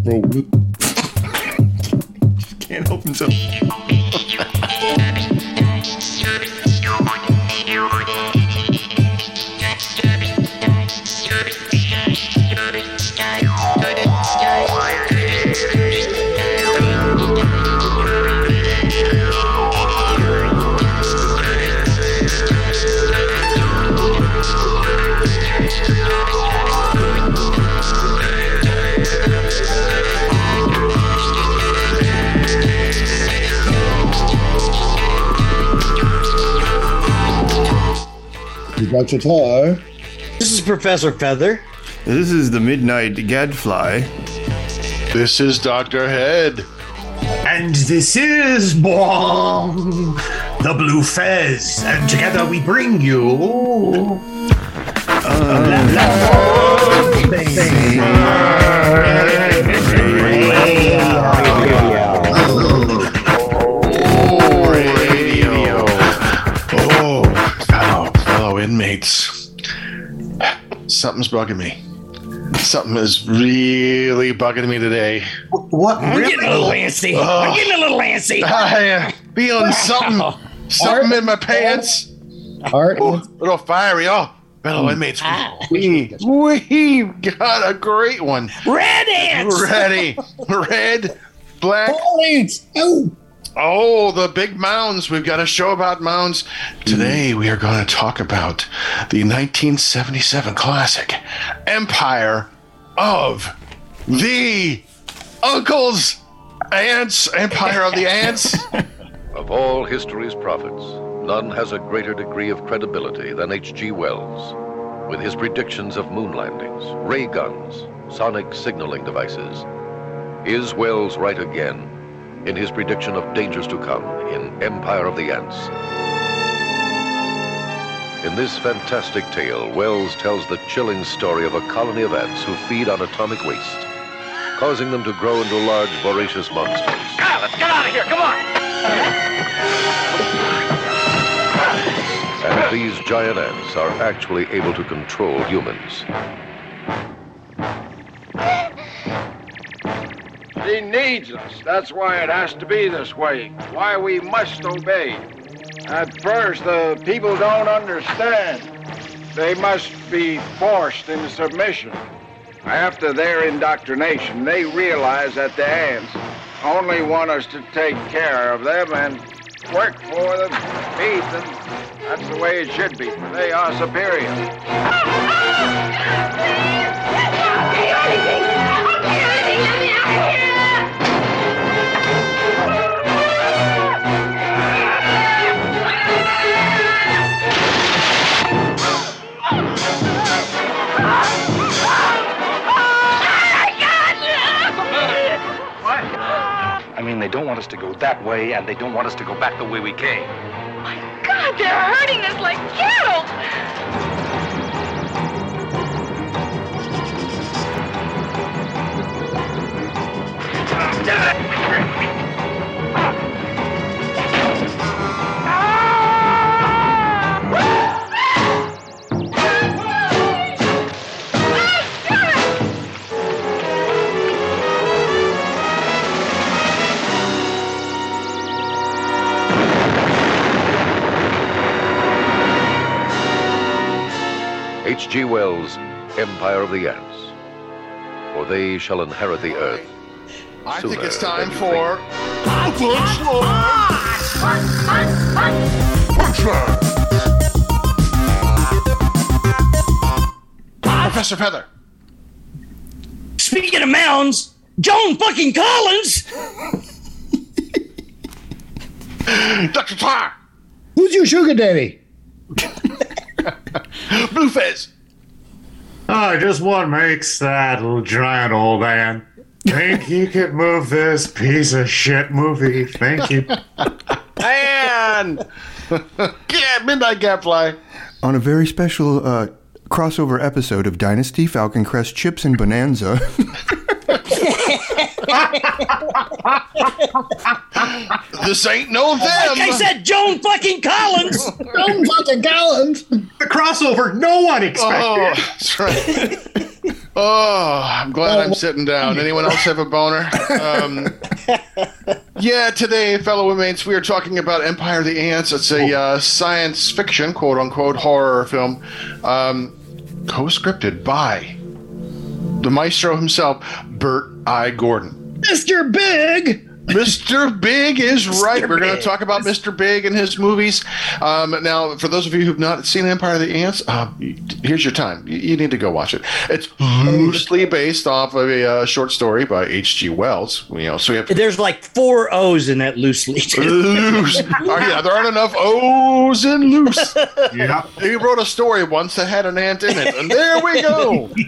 Can't help himself. You got. This is Professor Fether. This is the Midnight Gadfly. This is Dr. Head. And this is Boing, the Blue Fez, and together we bring you. Oh, Something's bugging me. Something is really bugging me today. What? I'm getting a little antsy. I'm getting a little antsy. I am feeling something, something in my pants. Art, Oh, a little fiery. Oh, fellow inmates, ah. we, we got a great one. Red ants. Ready, red, black. Ants! Oh! Oh, the big mounds. We've got a show about mounds. Today we are going to talk about the 1977 classic Empire of the Uncles Ants. Empire of the Ants. Of all history's prophets, none has a greater degree of credibility than H.G. Wells. With his predictions of moon landings, ray guns, sonic signaling devices, is Wells right again in his prediction of dangers to come in Empire of the Ants? In this fantastic tale, Wells tells the chilling story of a colony of ants who feed on atomic waste, causing them to grow into large, voracious monsters. Ah, let's get out of here. Come on. And these giant ants are actually able to control humans. He needs us. That's why it has to be this way. Why we must obey. At first, the people don't understand. They must be forced into submission. After their indoctrination, they realize that the ants only want us to take care of them and work for them, feed them. That's the way it should be, they are superior. they don't want us to go that way, and they don't want us to go back the way we came. My God, they're hurting us like cattle! Ah, H.G. Wells' Empire of the Ants. For they shall inherit the earth. I think it's time than you for Professor Fether. Speaking of mounds, Joan fucking Collins. Dr. Tarr. Who's your sugar daddy? Blue Fez. Oh, just what makes that little giant old man think he could move this piece of shit movie? Thank you. And yeah, Midnight Gadfly. On a very special uh, crossover episode of Dynasty, Falcon Crest, Chips, and Bonanza. This ain't no them. Like I said, Joan fucking Collins. Don't fucking Collins! The crossover no one expected. Oh, that's right. Oh, I'm glad I'm sitting down. Anyone else have a boner? Um, yeah, today, fellow inmates, we are talking about Empire of the Ants. It's a uh, science fiction, quote unquote, horror film, um, co scripted by the maestro himself, Bert I. Gordon. Mr. Big. Mr. Big is right. We're going to talk about Mr. Big and his movies. Um, now, for those of you who've not seen Empire of the Ants, uh, here's your time. You, you need to go watch it. It's loosely based off of a uh, short story by H.G. Wells. You know, so we have There's like four O's in that loosely. loose. Oh, yeah, there aren't enough O's in loose. Yeah. He wrote a story once that had an ant in it, and there we go.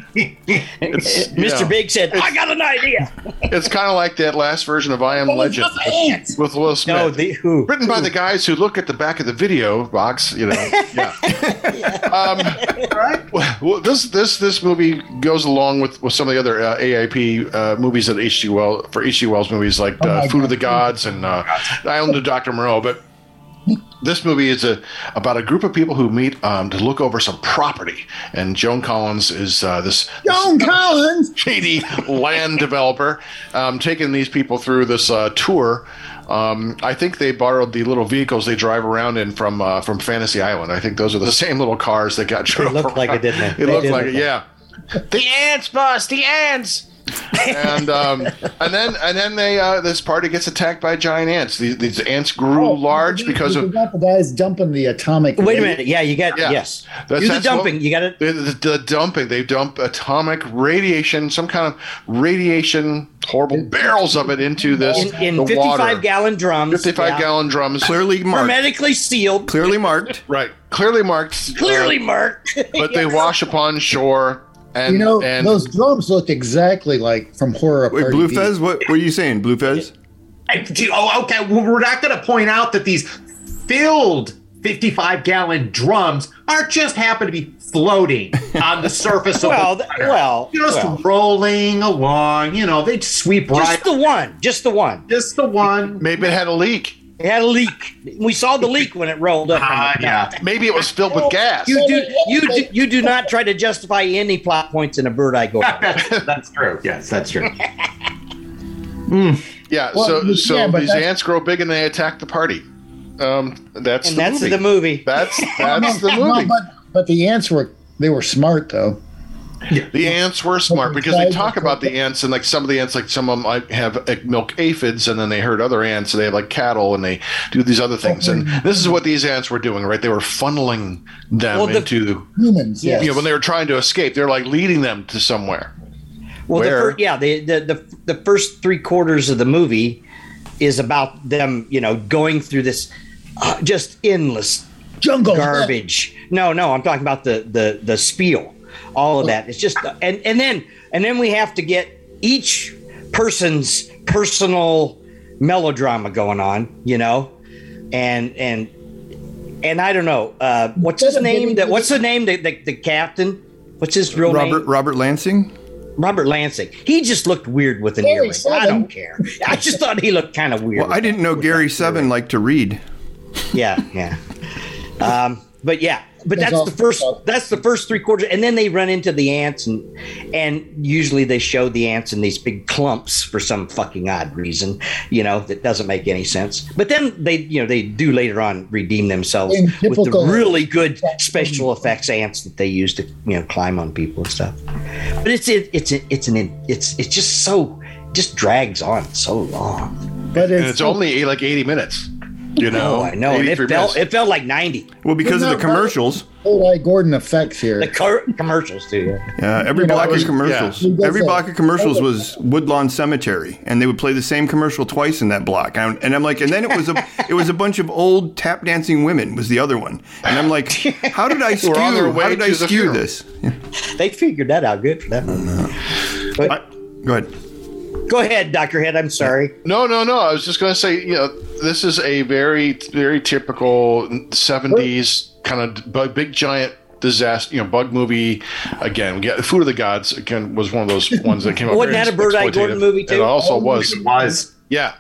It's, Mr. yeah. Big said, I got an idea. It's kind of like that last version of I Am Legend the ants. with Will Smith. No, the who? Written by the guys who look at the back of the video box, you know. Yeah. um, well, this this this movie goes along with, with some of the other uh, AIP uh, movies that H.G. Wells for H.G. Wells movies like Oh uh, my Food of the Gods and uh, Island of Doctor Moreau, but. This movie is a, about a group of people who meet um, to look over some property, and Joan Collins is uh, this Joan Collins. shady land developer um, taking these people through this uh, tour. Um, I think they borrowed the little vehicles they drive around in from uh, from Fantasy Island. I think those are the same little cars that got drove looked like it, around. didn't? It They looked did like it, like yeah. The ants, boss. The ants. And um, and then and then they uh, this party gets attacked by giant ants. These, these ants grew Oh, large because you of the guys dumping the atomic. Wait a minute. Yeah, you got, Yeah. yes. That's- Do the that's what- dumping. you got it. The, the, the dumping. They dump atomic radiation, some kind of radiation, horrible barrels of it into this In, in the 55 water. gallon drums. 55 yeah. gallon drums. Clearly marked. Hermetically sealed. Clearly marked. Right. Clearly marked. Clearly uh, marked. but they wash upon shore. And, You know, and those drums looked exactly like from Horror Wait, Party Blue B. Fez? What were you saying? Blue Fez? I- do- Oh, okay. Well, we're not going to point out that these filled 55 gallon drums aren't just happen to be floating on the surface of well, the water. well, just well, rolling along. You know, they sweep right. just the one. Just the one. just the one. maybe it had a leak. It had a leak. We saw the leak when it rolled up. from Ah, yeah. Maybe it was filled with gas. You do you do, you do not try to justify any plot points in a Bert I. Gordon. that's, that's true. Yes, that's true. yeah. Well, so so yeah, these ants grow big and they attack the party. Um, that's and the that's movie. the movie. That's that's the No, movie. but but the ants were they were smart though. The ants were smart because they talk about the ants and like some of the ants, like some of them like, have like, milk aphids, and then they herd other ants. And they have like cattle, and they do these other things. And this is what these ants were doing, right? They were funneling them Well, the- into, Humans, Yes. yes. you know, when they were trying to escape, they're like leading them to somewhere. Well, the Where? first, yeah, the, the the the first three quarters of the movie is about them, you know, going through this uh, just endless Jungle garbage. No, no, I'm talking about the the the spiel, all of that. It's just and and then and then we have to get each person's personal melodrama going on, you know, and and and I don't know uh, what's his name. That what's the name? The, the the captain. What's his real Robert name? Robert Lansing? Robert Lansing. He just looked weird with an Gary earring. I don't care. I just thought he looked kind of weird. Well, I didn't know Gary Seven liked to read. Yeah, yeah. Um, but yeah, but That's that's the awesome. first. That's the first three quarters, and then they run into the ants, and and usually they show the ants in these big clumps for some fucking odd reason, you know, that doesn't make any sense. But then they, you know, they do later on redeem themselves In with the really good special effects ants that they use to, you know, climb on people and stuff. But it's it, it's it's an it's it's just so just drags on so long. But And it's, it's only like 80 minutes, you know? Oh, I know. And it felt minutes. it felt like ninety. Well, because of the commercials. Eli Gordon effects here. The car- commercials too. Yeah, every You know, block it was- of commercials. yeah. Every block of commercials was Woodlawn Cemetery, and they would play the same commercial twice in that block. And and I'm like, and then it was a it was a bunch of old tap dancing women was the other one, and I'm like, how did I skew? On their How did I skew funeral. this? Yeah. They figured that out good for that. But I- go ahead. Go ahead, Doctor Head. I'm sorry. No, no, no. I was just going to say, you know, this is a very, very typical 70s kind of bug, big giant disaster, you know, bug movie. Again, we got Food of the Gods, again, was one of those ones that came out. Wasn't that a Bert I. Gordon movie, too? It also oh, was. It was. Yeah,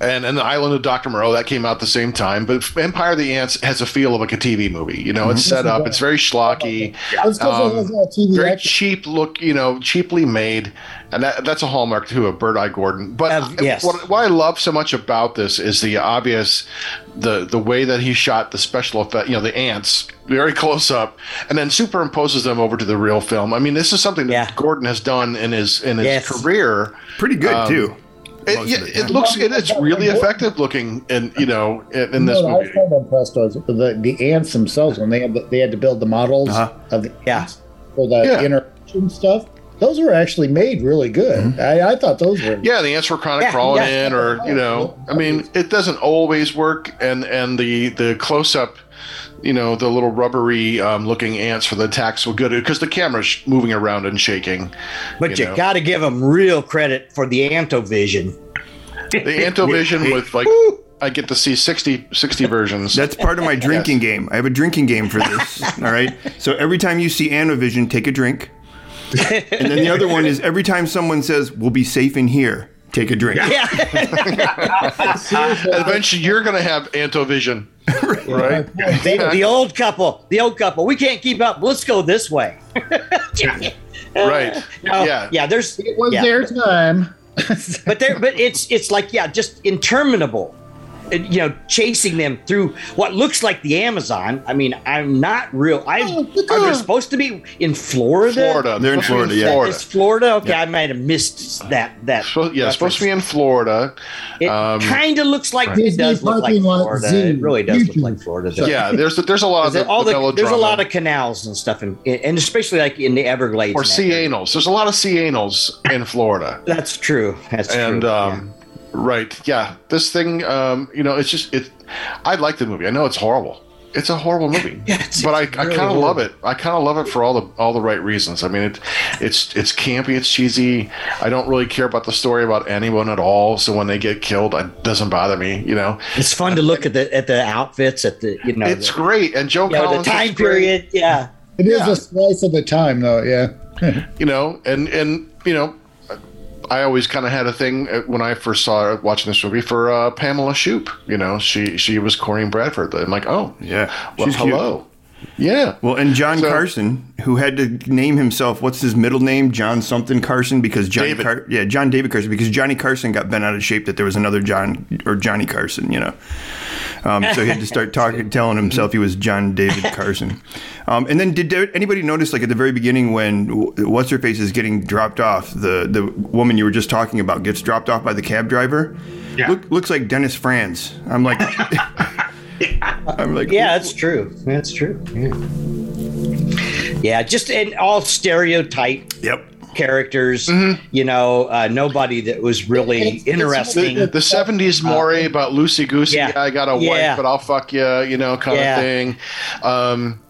and and the Island of Doctor Moreau that came out the same time. But Empire of the Ants has a feel of like a TV movie. You know, it's set up. It's very schlocky. It's 'cause it has a TV very action. cheap look. You know, cheaply made, and that, that's a hallmark too of Bert I. Gordon. But Uh, yes. what, what I love so much about this is the obvious, the the way that he shot the special effect. You know, the ants very close up, and then superimposes them over to the real film. I mean, this is something that Yeah. Gordon has done in his in his Yes. career. Pretty good Um, too. It, yeah, it, it looks it, it's really effective looking, and you know, in, in this You know what I was kind of impressed was the the ants themselves when they had they had to build the models Uh-huh. of the Yeah. ants for the Yeah. interaction stuff. Those were actually made really good. I, I thought those were. Yeah, the ants were kind of Yeah, crawling yeah. in, or you know, I mean, it doesn't always work, and and the the close up, you know, the little rubbery um, looking ants for the attacks were good because the camera's moving around and shaking. But You you, know. got to give them real credit for the Antovision. The Antovision with like, I get to see 60, 60 versions. That's part of my drinking game. I have a drinking game for this. all right. So every time you see Antovision, take a drink. And then the other one is every time someone says, "We'll be safe in here," take a drink. Yeah. Eventually, you're going to have Antovision, right? the, the old couple, the old couple. We can't keep up. Let's go this way. Right. No, Yeah. Yeah. There's. It was yeah. their time. but there but it's it's like yeah just interminable Uh, you know chasing them through what looks like the amazon i mean i'm not real i are they supposed to be in florida Florida. They're in Supposed Florida, yeah. Florida. it's florida okay i might have missed that that So- yeah, it's supposed to be in Florida. it um, kind of looks like it Disney does look like florida zoo. it really does look like florida doesn't? Yeah, there's there's a lot of the, all the the, there's a lot of canals and stuff, in, and especially like in the Everglades. or and sea anals. There's a lot of sea anals in Florida. That's true. That's and true. um, right, yeah, this thing, um, you know, it's just it. I like the movie. I know it's horrible. It's a horrible movie, Yeah, it's- but I, it's I really kind of love it. I kind of love it for all the all the right reasons. I mean, it, it's it's campy, it's cheesy. I don't really care about the story about anyone at all. So when they get killed, it doesn't bother me. You know, it's fun to look at the at the outfits at the you know it's the, great. And Joe you know, Collins, the time period. Yeah. It is Yeah. a slice of the time, though. Yeah. you know, and and you know, I always kind of had a thing uh, when I first saw watching this movie for uh, Pamela Shoop. You know, she she was Corinne Bradford. I'm like, oh, Yeah. well, She's cute. hello, yeah. Well, and John So- Carson, who had to name himself, what's his middle name? John something Carson, because Johnny David. Car- yeah, John David Carson, because Johnny Carson got bent out of shape that there was another John or Johnny Carson, you know. Um, so he had to start talking, telling himself he was John David Carson. Um, and then, did anybody notice, like at the very beginning, when what's her face is getting dropped off, the the woman you were just talking about gets dropped off by the cab driver? Yeah. Look, looks like Dennis Franz. I'm like, I'm like, Yeah, that's true. That's true. Yeah. Yeah, just in all stereotype yep. characters. Mm-hmm. You know, uh, nobody that was really It's- it's- interesting. The, the 70s more about loosey goosey. yeah. I got a Yeah. wife, but I'll fuck you, you know, kind Yeah. of thing. Um,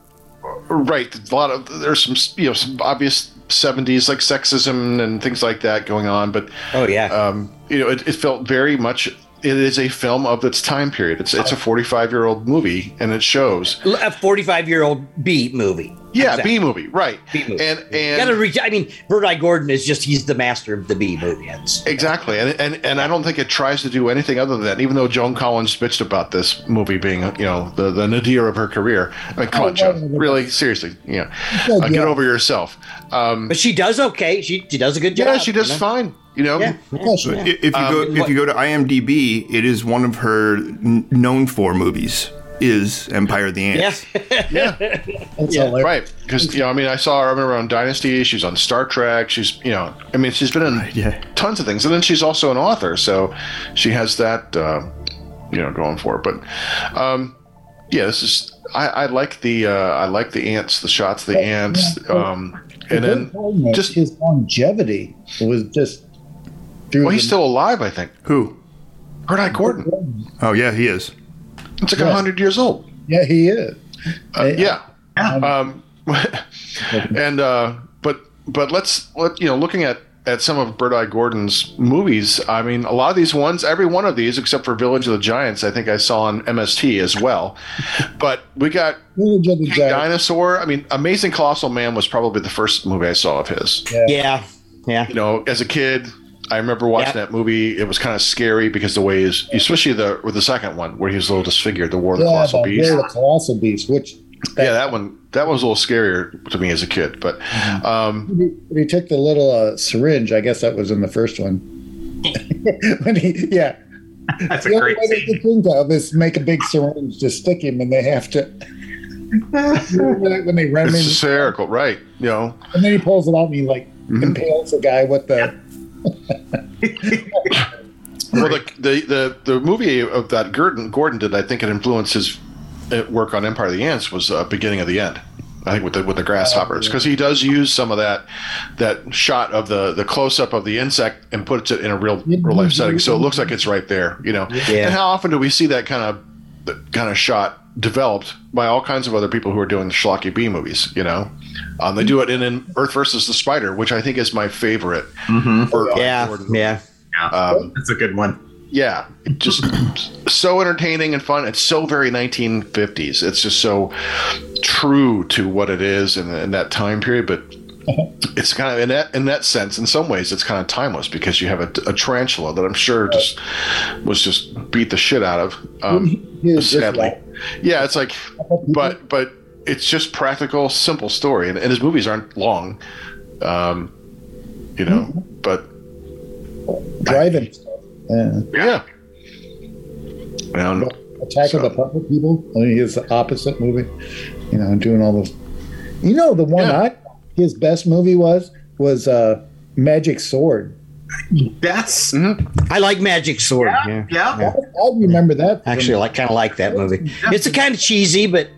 right. A lot of there's some you know some obvious 70s like sexism and things like that going on, but oh yeah. um, you know, it, it felt very much. It is a film of its time period. It's it's a 45 year old movie, and it shows. a 45 year old B movie. Yeah, Exactly. B movie, right? B movie. And and gotta reach. I mean, Bert I. Gordon is just he's the master of the B movie. It's, Exactly, and, and and I don't think it tries to do anything other than that. Even though Joan Collins bitched about this movie being, you know, the the nadir of her career. I mean, come Oh, on, Joan, really, seriously, yeah, uh, get over yourself. Um, but she does okay. She she does a good job. yeah, she does you know? fine. You know, Yeah. Yeah, sure. I- If you go Um, if you go to IMDb, it is one of her n- known for movies is Empire of the Ants. Yeah. That's Yeah. right? Because you know, I mean, I saw her. I remember on Dynasty. She's on Star Trek. She's you know, I mean, she's been in yeah. tons of things, and then she's also an author, so she has that uh, you know going for her. But um, yeah, this is I, I like the uh, I like the ants, the shots, of the ants, um, and then just just his longevity was just. Through well, he's the- still alive, I think. Who? Bert I. Gordon. Oh yeah, he is. It's like Yeah. hundred years old. Yeah, he is. Uh, yeah. Um, Um, and uh, but but let's let you know looking at at some of Bert I. Gordon's movies. I mean, a lot of these ones, every one of these except for Village of the Giants, I think I saw on MST as well. but we got Village of the Giants. Dinosaur. I mean, Amazing Colossal Man was probably the first movie I saw of his. Yeah. Yeah. You know, as a kid, I remember watching Yeah. that movie. It was kind of scary because the way is, especially the with the second one where he was a little disfigured, the War of the Yeah, Colossal but Beast. War of the Colossal Beast, which Yeah, that one that was a little scarier to me as a kid. But Mm-hmm. um, he, he took the little uh, syringe. I guess that was in the first one. when he, yeah, That's the a only great way they scene. can think of is make a big syringe to stick him, and they have to. when they run it's him, hysterical, right? You know, and then he pulls it out and he like Mm-hmm. impales the guy with the. Well, the, the the the movie of that Gordon Gordon did, I think it influenced his uh, work on Empire of the Ants was uh, beginning of the end. I think with the with the grasshoppers because he does use some of that that shot of the the close up of the insect and puts it in a real real life setting, so it looks like it's right there. You know, Yeah. and how often do we see that kind of kind of shot developed by all kinds of other people who are doing the schlocky B movies? You know, um, they do it in, in Earth versus the Spider, which I think is my favorite. For, uh, Yeah, Gordon. yeah. Um, That's a good one. yeah, it just so entertaining and fun. It's so very 1950s. It's just so true to what it is in, in that time period. But it's kind of in that in that sense, in some ways, it's kind of timeless because you have a, a tarantula that I'm sure just was just beat the shit out of. Um, He was just sadly, like- yeah, it's like, but but it's just practical, simple story, and, and his movies aren't long. Um, you know, but driving. Yeah. yeah. And, Attack of the Puppet People. I mean, his opposite movie. You know, doing all those. You know, the one Yeah. I his best movie was was uh Magic Sword. That's I like Magic Sword. Yeah. yeah, I, I remember that. Actually, I like kind of like that movie. It's a kind of cheesy, but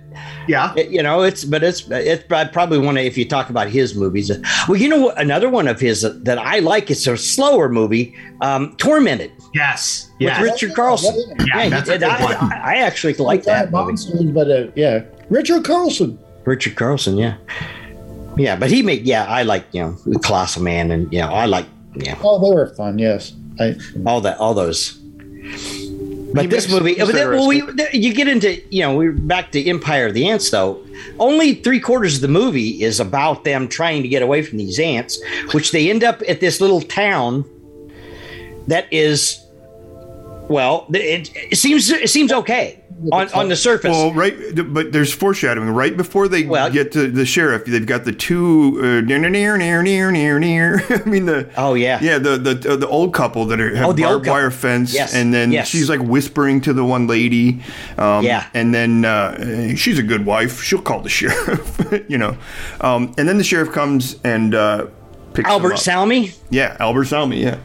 yeah. it- you know, it's but it's it's probably one of if you talk about his movies. Well, you know, what? another one of his that I like. is a slower movie, um, Tormented Yes, with yeah. Richard Carlson. Yeah, he that's a did. good I, one. I I actually like that movie. Monsters, but uh, yeah, Richard Carlson. Richard Carlson, yeah, yeah. But he made yeah. I like you know the Colossal Man, and you know I like yeah Oh, they were fun. Yes, I. all that all those. But He this movie, but then, well, we, you get into, you know, we're back to Empire of the Ants, though. Only three quarters of the movie is about them trying to get away from these ants, which they end up at this little town that is, well, it, it seems it seems okay on, on the surface. Well, right, but there's foreshadowing. Right before they Well- get to the sheriff, they've got the two uh, near, near, near, near, near, near. I mean the oh yeah, yeah the the uh, the old couple that are have Oh, the old barbed wire fence, Yes, and then yes. she's like whispering to the one lady. Um, Yeah. and then uh, she's a good wife. She'll call the sheriff, you know. Um, and then the sheriff comes and uh, picks Albert them up. Salmi. Yeah, Albert Salmi. Yeah.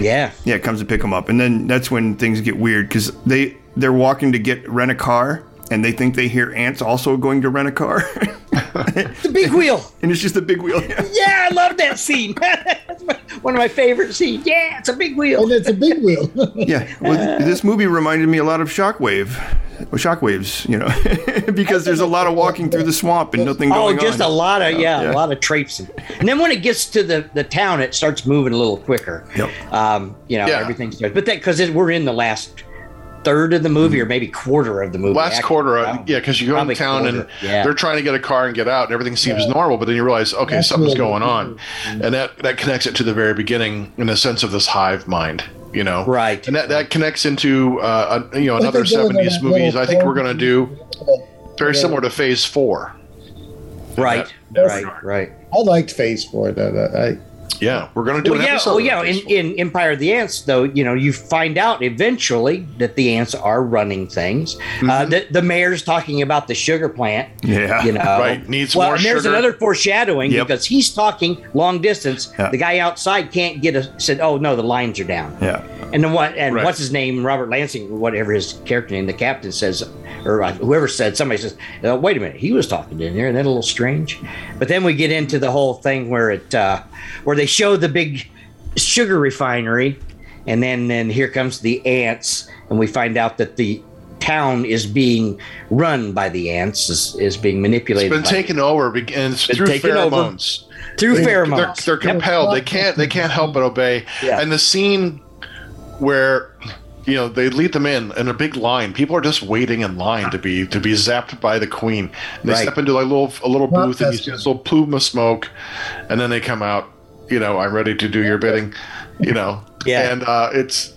Yeah, Yeah, comes to pick him up, and then that's when things get weird because they they're walking to get rent a car, and they think they hear ants also going to rent a car, the big wheel. and it's just a big wheel. Yeah. Yeah, I love that scene. That's one of my favorite scenes. Yeah, it's a big wheel. And it's a big wheel. yeah. Well, th- this movie reminded me a lot of Shockwave, well, Shockwaves, you know, because there's a lot of walking through the swamp and nothing Oh, going just on. a lot of yeah, yeah. a lot of traipsing. And then when it gets to the the town, it starts moving a little quicker. Yep. Um, you know, Yeah. everything starts. But that because we're in the last third of the movie, or maybe quarter of the movie. last actually. quarter, Wow. uh, yeah, because you go Probably in town and yeah. they're trying to get a car and get out, and everything seems normal. But then you realize, okay, That's something's really going on, good. and that that connects it to the very beginning in the sense of this hive mind, you know, Right. And that that connects into uh, a, you know another they did in seventies movies. I think we're gonna do very similar to Phase Four. Right, That's- right, right. I liked Phase Four. That I, Yeah, we're gonna do Well, an yeah, episode. well, yeah. In, in Empire of the Ants, though, you know, you find out eventually that the ants are running things. Uh, the, the mayor's talking about the sugar plant. Yeah. you know, Right, needs well, more and there's sugar. another foreshadowing Yep. because he's talking long distance. Yeah. The guy outside can't get a said, "Oh no, the lines are down." yeah. And then what? And Right. what's his name? Robert Lansing, whatever his character name, the captain says, or uh, whoever said, somebody says, uh, "Wait a minute, he was talking in there." Isn't that a little strange? But then we get into the whole thing where it, uh, where they show the big sugar refinery, and then then here comes the ants, and we find out that the town is being run by the ants, is, is being manipulated. it's been taken over, and it's Been through taken over. pheromones. through They're, pheromones. they're compelled. They can't. They can't help but obey. Yeah. And the scene where you know they lead them in in a big line. People are just waiting in line to be to be zapped by the queen. And they Right. step into like a little a little Well, booth and you see this little plume of smoke, and then they come out. you know, I'm ready to do your bidding, you know. Yeah. And uh, it's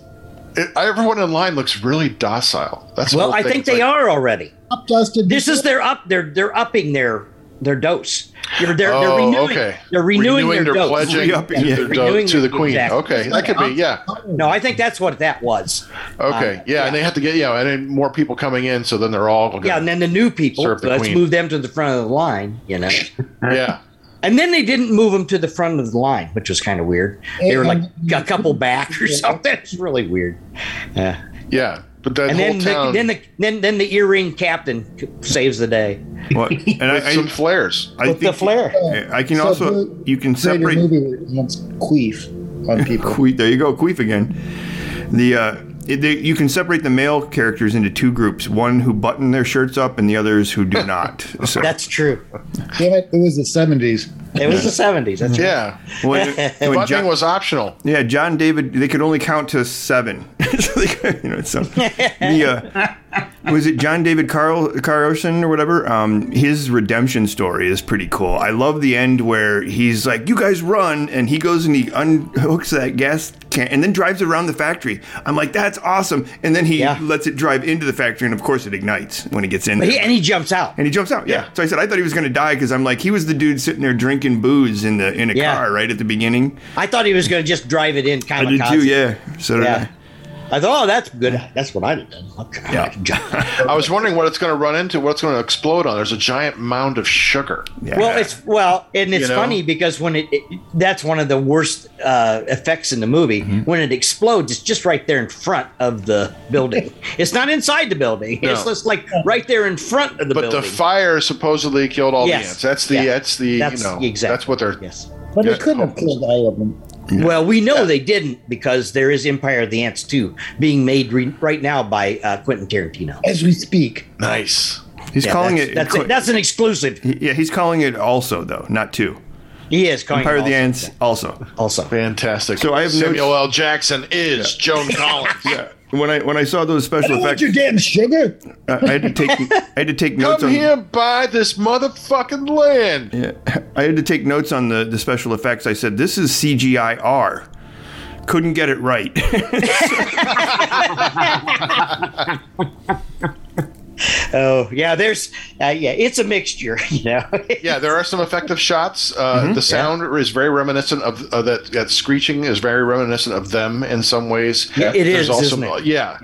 it, everyone in line looks really docile. That's Well, I think It's they like, are already. Up dusted. This is their up. They're they're upping their their dose. They're they're, they're Oh, renewing. okay. They're renewing, Renewing their, their dose. pledging Re-upping, yeah. their Renewing to the their- queen. exactly. Okay, that could be yeah. No, I think that's what that was. Okay, Uh, yeah, and they have to get yeah, and then more people coming in, so then they're all gonna, Yeah, and then the new people. Serve the let's queen. move them to the front of the line. You know. yeah. And then they didn't move them to the front of the line, which was kind of weird. They were like a couple back or something. It's really weird. Yeah. Yeah, but that And whole then the, town then the then then the earring captain saves the day. What? And with I, some I, flares. I With the think flare. I can So also the you can Greater separate. movie queef on people. Queef, there you go, Queef again. The uh, it, they, you can separate the male characters into two groups: one who button their shirts up, and the others who do not. So, That's true. Damn it! It was the seventies. It was the seventies. That's right. Yeah, when, when buttoning John, was optional. yeah, John David, they could only count to seven. so they, could- you know, so the uh, was it John David Carl Carlson or whatever? Um, his redemption story is pretty cool. I love the end where he's like, "You guys run," and he goes and he unhooks that gas can and then drives around the factory. I'm like, "That's awesome!" And then he Yeah. lets it drive into the factory, and of course, it ignites when it gets in there. He, and he jumps out. And he jumps out. Yeah. Yeah. So I said I thought he was going to die because I'm like he was the dude sitting there drinking booze in the in a Yeah. car right at the beginning. I thought he was going to just drive it in. Kind of. I did too. Yeah. So Yeah. I thought, oh, that's good. That's what I'd have done. Okay. Yeah. I was wondering what it's going to run into, what it's going to explode on. There's a giant mound of sugar. Yeah. Well, it's well, and it's You know? funny because when it, it that's one of the worst uh, effects in the movie. Mm-hmm. When it explodes, it's just right there in front of the building. it's not inside the building. It's just like right there in front of the But building. the fire supposedly killed all Yes. the ants. That's the Yeah. that's the That's you know exactly. that's what they're yes. But Yeah. it couldn't have killed all of them. Well, we know they didn't because there is Empire of the Ants 2 being made re- right now by uh, Quentin Tarantino. As we speak. nice. he's Yeah, calling that's, it. That's, that's an exclusive. yeah, he's calling it also though, not two. He is calling Empire it of the. Ants also. Also, Fantastic. So I have Samuel notes- L. Jackson is Joan Collins. Yeah. When I when I saw those I special don't want effects, your damn sugar. uh, I had to take I had to take notes Come on. here, buy this motherfucking land. Yeah, I had to take notes on the the special effects. I said this is CGI R. Couldn't get it right. oh yeah, there's uh, yeah, it's a mixture. You know. Yeah, there are some effective shots. Uh, the sound is very reminiscent of uh, that. That screeching is very reminiscent of them in some ways. Yeah, it There's is, isn't it? Yeah,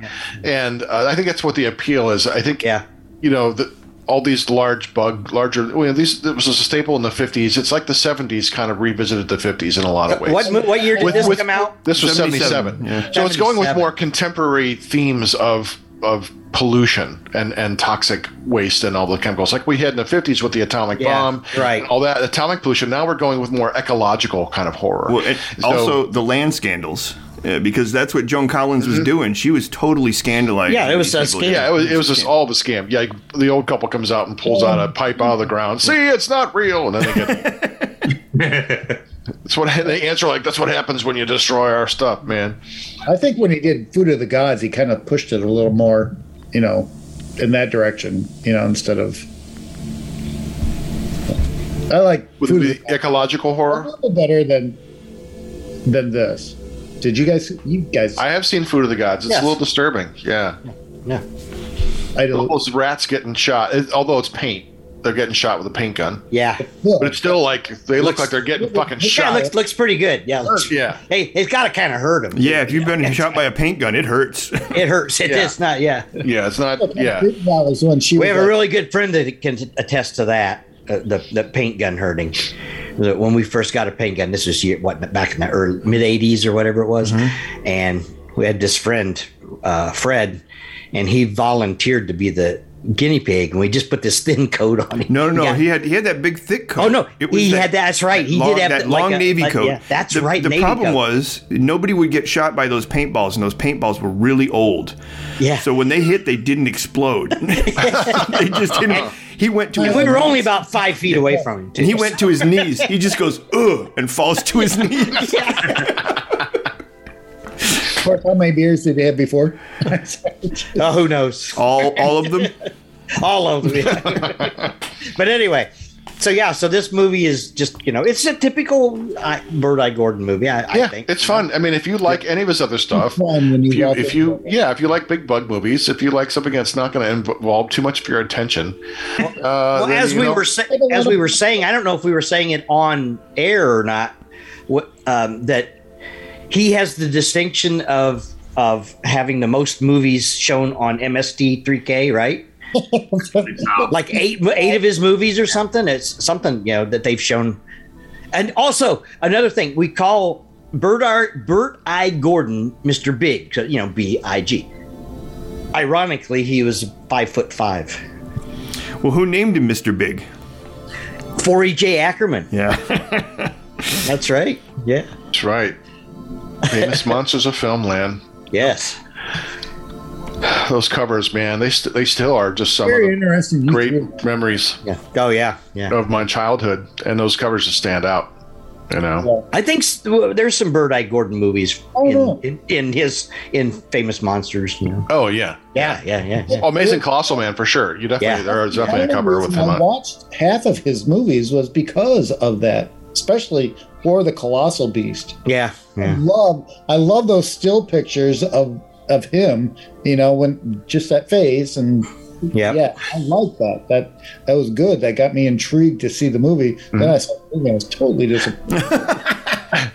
and uh, I think that's what the appeal is. I think Yeah. you know the, all these large bug, larger. Well, these it was a staple in the '50s. It's like the '70s kind of revisited the '50s in a lot of ways. what mo- what year did With- this with- come out? This was 77, 77. yeah. So it's going with more contemporary themes of of pollution and, and toxic waste and all the chemicals like we had in the 50s with the atomic Yeah, bomb right. all that atomic pollution now we're going with more ecological kind of horror Well, and So- also the land scandals. uh, because that's what Joan Collins was doing. She was totally scandalized. Yeah, it was a scam. yeah, it was, it was just all the scam. Yeah, the old couple comes out and pulls out a pipe out of the ground. See, it's not real, and then they get. That's what they answer like. That's what happens when you destroy our stuff, man. I think when he did Food of the Gods, he kind of pushed it a little more, you know, in that direction, you know, instead of. I like With Food of the the Gods ecological a horror, little better than than this. Did you guys? You guys? I have seen Food of the Gods. It's Yes. a little disturbing. Yeah, Yeah. I all don't. those rats getting shot. It, although it's paint, they're getting shot with a paint gun. Yeah. But it's still like they look like they're getting fucking Yeah, shot. looks looks pretty good. Yeah. looks- Yeah. Hey, it's got to kind of hurt them. Yeah, if you've been shot by a paint gun, it hurts. It hurts. It Yeah. is not. Yeah. Yeah, it's not. Yeah, was when she We was have a really good friend that can attest to that. Uh, the the paint gun hurting. When we first got a paint gun, this was year, what back in the early mid '80s or whatever it was, and we had this friend, uh, Fred, and he volunteered to be the guinea pig, and we just put this thin coat on him. No, no, no. Yeah. He had he had that big thick coat. Oh, no. It was He had- that's right. He long, did have that like long a- navy like- coat. yeah, that's the, right, The navy problem coat. was nobody would get shot by those paintballs, and those paintballs were really old. Yeah. So when they hit, they didn't explode. they just didn't. He went to And his we were only about five feet away from him. Too. and he went to his knees. He just goes ugh and falls to his knees. Of course, how many beers did they have before? Oh, who knows? All all of them. All of them. yeah. but anyway, so yeah, so this movie is just you know it's a typical uh, Bert I. Gordon movie. I, I think it's fun. I mean, if you like any of his other stuff, fun when you if you, if you yeah, if you like big bug movies, if you like something that's not going to involve too much of your attention, uh, well, then, as we know- were sa- as we were saying, I don't know if we were saying it on air or not. What um, that he has the distinction of of having the most movies shown on MST3K, right? like eight eight of his movies or something. It's something you know that they've shown. And also another thing, we call Bert Art Bert I Gordon Mr. Big, so, you know B I G. Ironically, he was five foot five. Well, who named him Mr. Big? 4E.J. Ackerman. Yeah. That's right. Yeah. That's right. Famous monsters of Film, filmland. Yes. Those covers, man, they st- they still are just some Very of interesting. the great memories Yeah. Oh yeah. Yeah. of my childhood, and those covers just stand out. You know, I think s- there's some Bert I. Gordon movies Oh, in, no. in, in his in Famous Monsters. You know. oh yeah, Yeah. Yeah. Yeah. yeah. oh, Amazing Colossal Man for sure. You definitely Yeah. there is definitely a cover with him. I on. watched half of his movies was because of that, especially for the Colossal Beast. Yeah. I love I love those still pictures of of him, you know, when just that face and Yeah. yeah, I like that. That that was good. That got me intrigued to see the movie. Mm-hmm. Then I saw the movie, I was totally disappointed.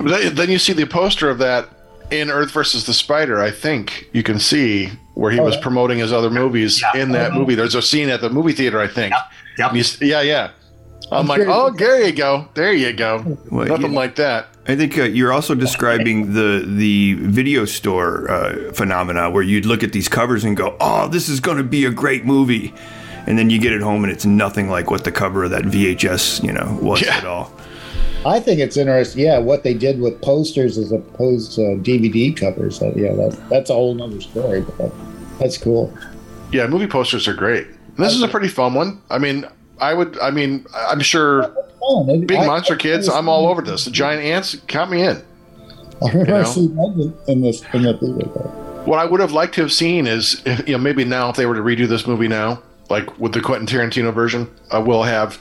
Then then you see the poster of that in Earth versus the Spider. I think you can see where he Oh, was yeah. promoting his other movies Yeah. in that movie. There's a scene at the movie theater, I think. Yep. And you yeah, yeah. I'm I'm like, oh, there you go, there you go. Well, Nothing yeah. like that. I think uh, you're also describing the the video store uh, phenomena where you'd look at these covers and go, "Oh, this is going to be a great movie," and then you get it home and it's nothing like what the cover of that VHS, you know, was Yeah. at all. I think it's interesting. Yeah, what they did with posters as opposed to DVD covers. That, yeah, that's that's a whole nother story. But that, that's cool. Yeah, movie posters are great. This is a pretty fun one. I mean, I would. I mean, I'm sure. Oh, Big I- Monster I- Kids, I'm all over this. The Giant Ants, count me in. I remember you know? seeing that in this in the theater. What I would have liked to have seen is, if, you know, maybe now if they were to redo this movie now, like with the Quentin Tarantino version, uh, we'll have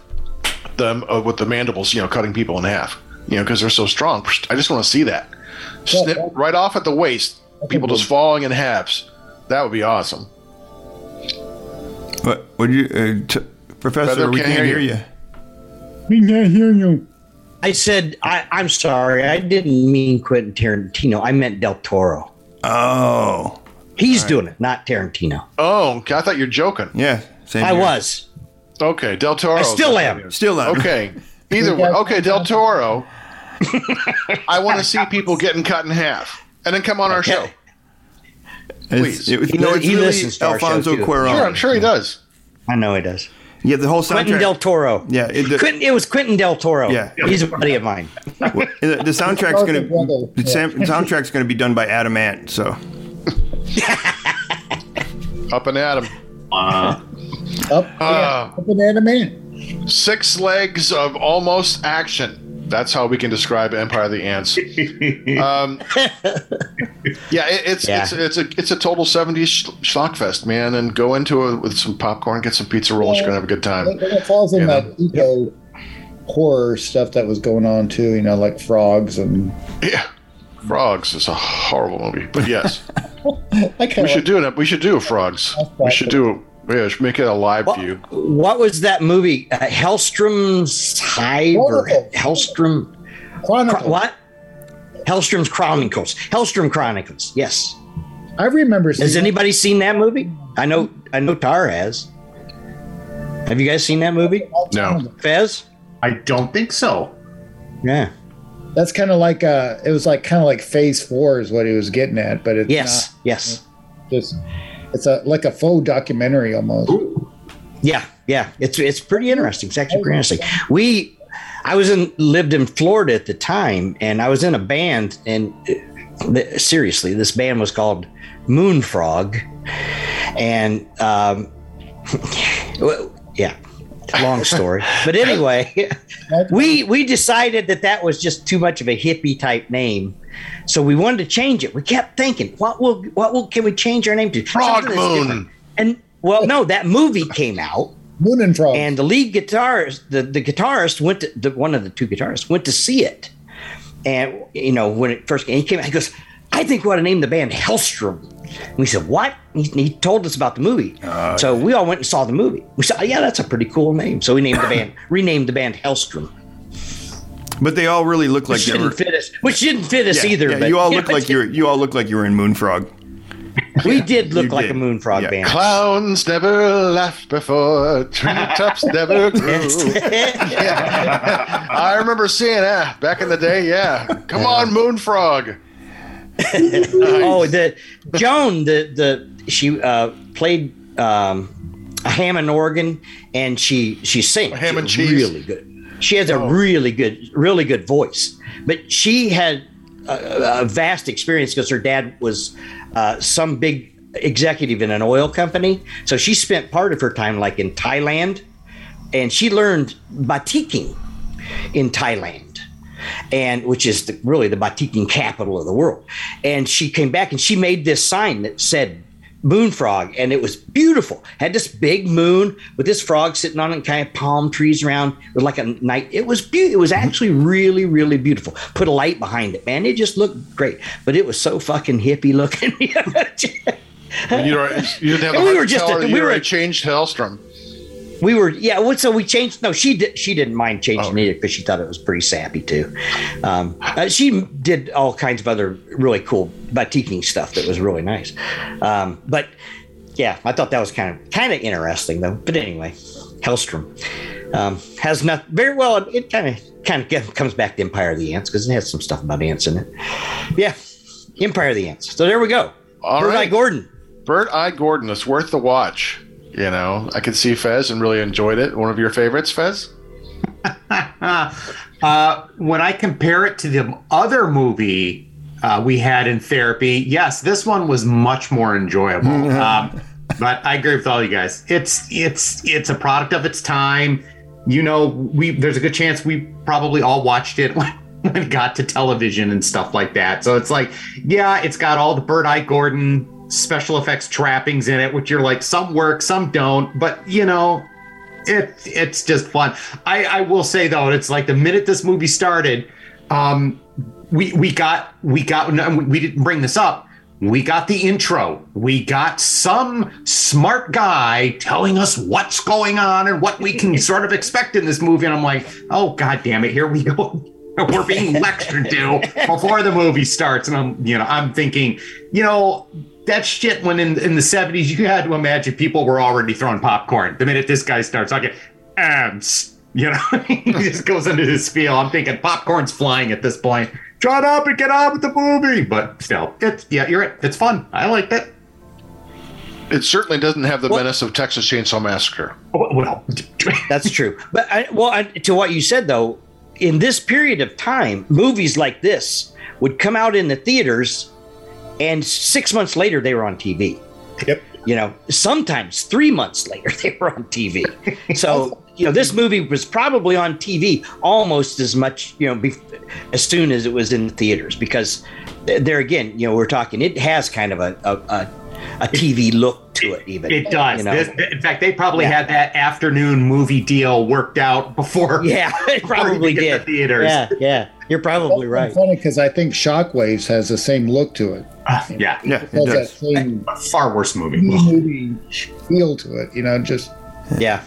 them uh, with the mandibles, you know, cutting people in half, you know, because they're so strong. I just want to see that. Snip that- right off at the waist, people just falling in halves. That would be awesome. What? What you, uh, t- Professor? Fether, we can't can't hear hear you. you. We can't hear you. I said I, I'm sorry. I didn't mean Quentin Tarantino. I meant Del Toro. Oh, He's doing it, not Tarantino. Oh, okay, I thought you're joking. yeah. Same I here. was. Okay, Del Toro. I still am. Still not. Okay, either way. Okay, Del Toro. I want to see people getting cut in half, and then come on our show. It's, Please. it was, He know- it's he really listens to our show, Alfonso too. Cuarón. Sure, I'm sure he does. I know he does. Yeah, the whole Quentin. Del Toro. yeah, it, the, Quentin, it was Quentin Del Toro. Yeah. He's a buddy of mine. the, the soundtrack's gonna are brother. the sam- soundtrack's gonna be done by Adam Ant. So Up and at him. Up, Uh, yeah, up and at a man. Six legs of almost action. That's how we can describe Empire of the Ants. Um, yeah, it, it's Yeah. it's it's a it's a total '70s sh- schlock fest, man. And go into it with some popcorn, get some pizza rolls. You're gonna have a good time. It, it falls in You that eco horror stuff that was going on too. You know, like frogs and Yeah, Frogs is a horrible movie, but yes, I we kind should of do it. We should do frogs. We should do. Yeah, we should make it a live What, view. what was that movie? Uh, Hellstrom's Hive or Chronicles. Hellstrom? Chronicle. What? Hellstrom's Chronicles. Hellstrom Chronicles. Yes. I remember. Has seeing- anybody seen that movie? I know. I know Tarr has. Have you guys seen that movie? No. Fez? I don't think so. Yeah. That's kind of like uh, it was like kind of like Phase Four is what he was getting at, but it's Yes. Yes. not just it's a like a faux documentary almost. Yeah, yeah, it's it's pretty interesting. It's actually pretty interesting. We, I was in lived in Florida at the time, and I was in a band, and uh, th- seriously, this band was called Moonfrog, and um, well, yeah, long story, but anyway, we we decided that that was just too much of a hippie type name. So we wanted to change it. We kept thinking, what will what will can we change our name to? Frog Moon. different. And well, no, that movie came out, Moon and Frog. and the lead guitarist, the, the guitarist went to the, one of the two guitarists went to see it, and you know when it first came, he came out, he goes, "I think we ought to name the band Hellstrom." And we said, "What?" He, he told us about the movie, oh, so we all went and saw the movie. We said, "Yeah, that's a pretty cool name." So we named the band, renamed the band Hellstrom, But they all really look like which they didn't fit us. Which didn't fit us Yeah, either. yeah, but you all know, look like you're You all look like you were in Moonfrog. We did look You like did. a Moonfrog Yeah. band. Clowns never laughed before, treetops never grew. yeah. I remember seeing that back in the day. Yeah, come on, Moonfrog. Oh, the Joan, the the she uh, played um, a Hammond organ, and she she sings Ham and cheese. really good. She has a really good, really good voice. But she had a, a vast experience because her dad was uh, some big executive in an oil company. So she spent part of her time like in Thailand, and she learned batiking in Thailand and which is the, really the batiking capital of the world. And she came back and she made this sign that said Moonfrog, and it was beautiful. Had this big moon with this frog sitting on it, kind of palm trees around with like a night. It was beautiful. It was mm-hmm. actually really, really beautiful. Put a light behind it, man. It just looked great, but it was so fucking hippie looking. You, don't- you didn't have we were just a- we were were a- changed Hellstrom. We were yeah so we changed no she did she didn't mind changing it because she thought it was pretty sappy too. Um, uh, she did all kinds of other really cool batiking stuff that was really nice. Um, but yeah i thought that was kind of kind of interesting though. But anyway hellstrom um, has not very well it kind of kind of comes back to empire of the ants because it has some stuff about ants in it. Yeah empire of the ants. So there we go. All Bert I. gordon. Bert I. Gordon, it's worth the watch. You know, I could see Fez and really enjoyed it. One of your favorites, Fez? Uh, when I compare it to the other movie uh, we had in therapy, yes, this one was much more enjoyable. um, but I agree with all you guys. It's it's it's a product of its time. You know, we there's a good chance we probably all watched it when, when it got to television and stuff like that. So it's like, yeah, it's got all the Bert I. Gordon special effects trappings in it, which you're like, some work, some don't. But you know, it it's just fun. I I will say though, it's like the minute this movie started, um, we we got we got we didn't bring this up. We got the intro. We got some smart guy telling us what's going on and what we can sort of expect in this movie. And I'm like, oh god damn it, here we go. We're being lectured to before the movie starts. And I'm, you know, I'm thinking, you know, that shit when in, in the 70s, you had to imagine people were already throwing popcorn. The minute this guy starts talking, abs, you know, he just goes into this spiel. I'm thinking popcorn's flying at this point. Shut up and get on with the movie. But still, it's, yeah, you're right. It's fun. I liked it. It certainly doesn't have the Well- menace of Texas Chainsaw Massacre. Oh, well, That's true. But I, well, I, to what you said though, in this period of time, movies like this would come out in the theaters, and six months later they were on TV. Yep. You know, sometimes three months later they were on TV. So you know, this movie was probably on TV almost as much, you know, be, as soon as it was in the theaters because there again, you know, we're talking. It has kind of a a, a, a TV look to it, even. It does. You know? This, in fact, they probably Yeah. had that afternoon movie deal worked out before. yeah, it probably did. to theaters. Yeah, yeah, you're probably right. Funny because I think Shockwaves has the same look to it. yeah. Yeah, It it has that does. same A far worse movie. movie feel to it. You know, just Yeah.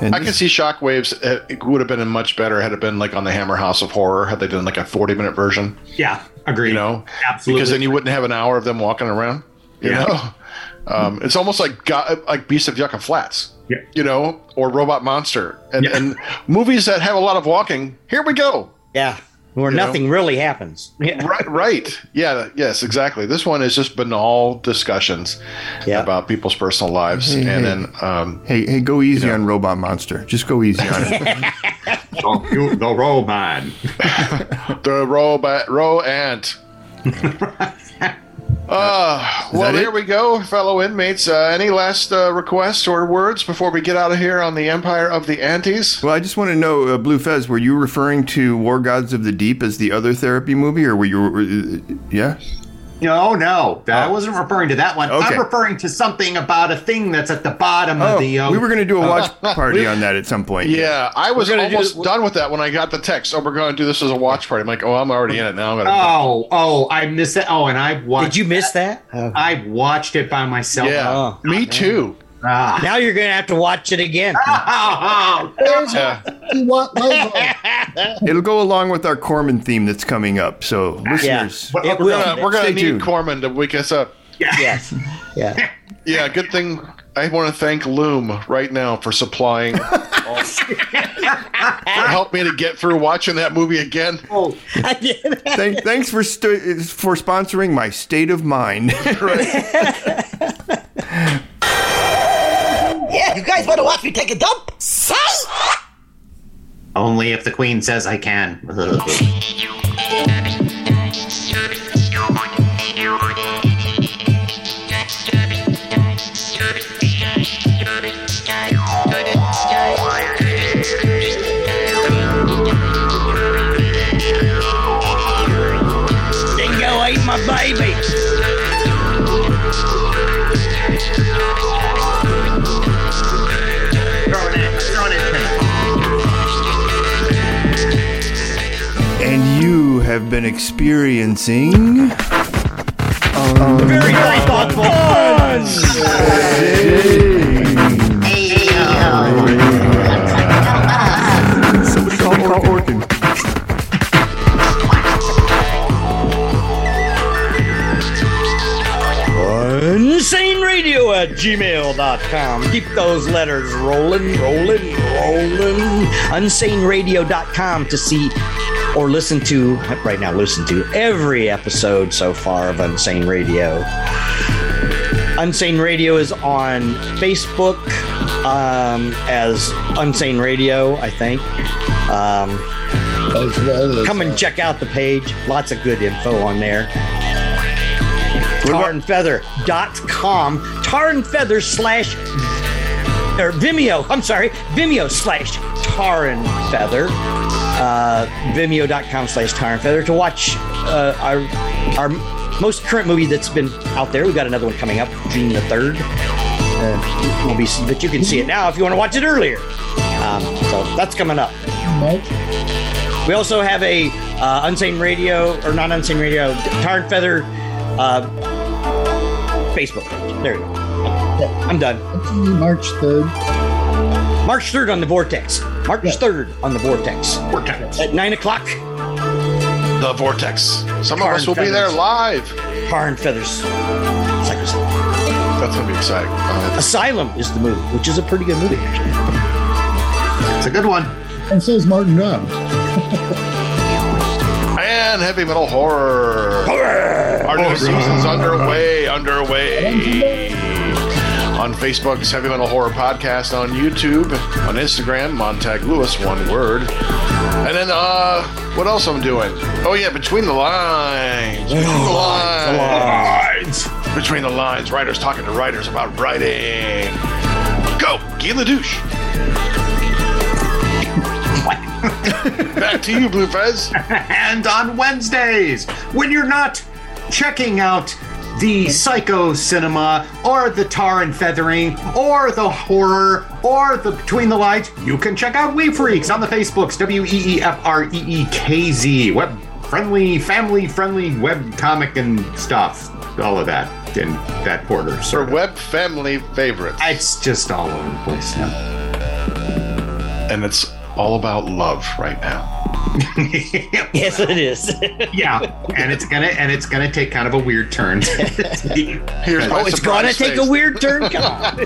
And I can see Shockwaves. uh, It would have been much better had it been like on the Hammer House of Horror. Had they done like a forty-minute version, Yeah, agree. you know, absolutely. because then you wouldn't have an hour of them walking around. You Yeah. know, um, it's almost like Go- like Beast of Yucca Flats. Yeah. You know, or Robot Monster, and Yeah. and movies that have a lot of walking. Here we go. Yeah. Where You know? nothing really happens. Yeah. Right, right. Yeah, yes, exactly. This one is just banal discussions Yeah. about people's personal lives, and then um, Hey, hey, go easy on Robot Monster. Just go easy on it. You- the robot. the robot row ant. Uh, well, there it? we go, fellow inmates. Uh, any last uh, requests or words before we get out of here on the Empire of the Antes? well, I just want to know, uh, Blue Fez, were you referring to War Gods of the Deep as the other therapy movie, or were you? Uh, yeah. No, no, I wasn't referring to that one. Okay. I'm referring to something about a thing that's at the bottom Oh, of the. Uh, we were going to do a watch party on that at some point. Yeah, I was gonna do- almost done with that when I got the text. Oh, we're going to do this as a watch party. I'm like, oh, I'm already in it now. I'm gonna Oh, oh, I missed it. Oh, and I watched. Did you miss that? I watched it by myself. yeah, Oh. me too. Ah. Now you're gonna have to watch it again. Yeah. You want Lego. It'll go along with our Corman theme that's coming up. So, listeners, But It We're gonna, we're gonna need tuned. Corman to wake us up. Yes. Yeah. Yeah, good thing. I want to thank Loom right now for supplying, all, for help me to get through watching that movie again. Oh, thank, thanks for st- for sponsoring my state of mind. Yeah, you guys want to watch me take a dump? Say! only if the queen says I can. have been experiencing. Very, um, very thoughtful. Somebody call Orkin. Unsane Radio at gmail.com. Keep those letters rolling, rolling, rolling. Unsaneradio.com to see or listen to, right now, listen to every episode so far of Unsane Radio. Unsane Radio is on Facebook um, as Unsane Radio, I think. Um, come and check out the page. Lots of good info on there. Tarrandfether.com. Tarr and Fether slash or Vimeo. I'm sorry, Vimeo slash Tarr and Fether. Uh, Vimeo.com slash Tarr and Fether to watch uh, our our most current movie that's been out there. We've got another one coming up June the third. Uh, will be, but you can see it now if you want to watch it earlier. Um, so that's coming up. We also have a uh, Unsane Radio or not Unsane Radio Tarr and Fether uh, Facebook. There you go. I'm done. March 3rd. March 3rd on the Vortex. March 3rd on the Vortex. Vortex. At 9 o'clock, The Vortex. Some Tar of us and will be there live. Tarr and Fethers. It's That's gonna be exciting. Uh, Asylum is the movie, which is a pretty good movie, actually. It's a good one. And so is Martin Dunn. and heavy metal horror. Our new season's underway, underway. On Facebook's Heavy Metal Horror Podcast, on YouTube, on Instagram, Montag Lewis, one word. And then, uh, what else I'm doing? Oh yeah, between the lines. Between the lines. Between the lines. Writers talking to writers about writing. Go, Gila Douche. Back to you, Blue Fez. and on Wednesdays, when you're not checking out the psycho cinema or the tar and feathering or the horror or the between the lights, you can check out Wee Freekz on the Facebooks, W E E F R E E K Z, web friendly, family friendly web comic and stuff, all of that in that quarter. For So web family favorites. it's just all over the place now. And it's all about love right now. Yes, it is. yeah, and it's gonna and it's gonna take kind of a weird turn. Here's oh, it's gonna surprise take a weird turn. Come on.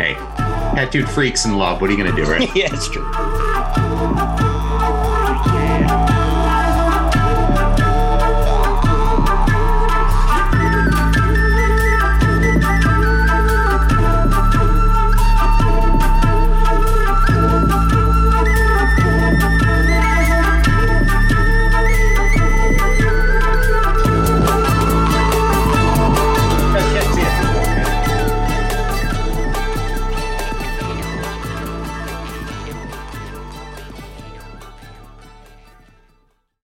hey, tattooed freaks in love. What are you gonna do, right? yeah, it's true.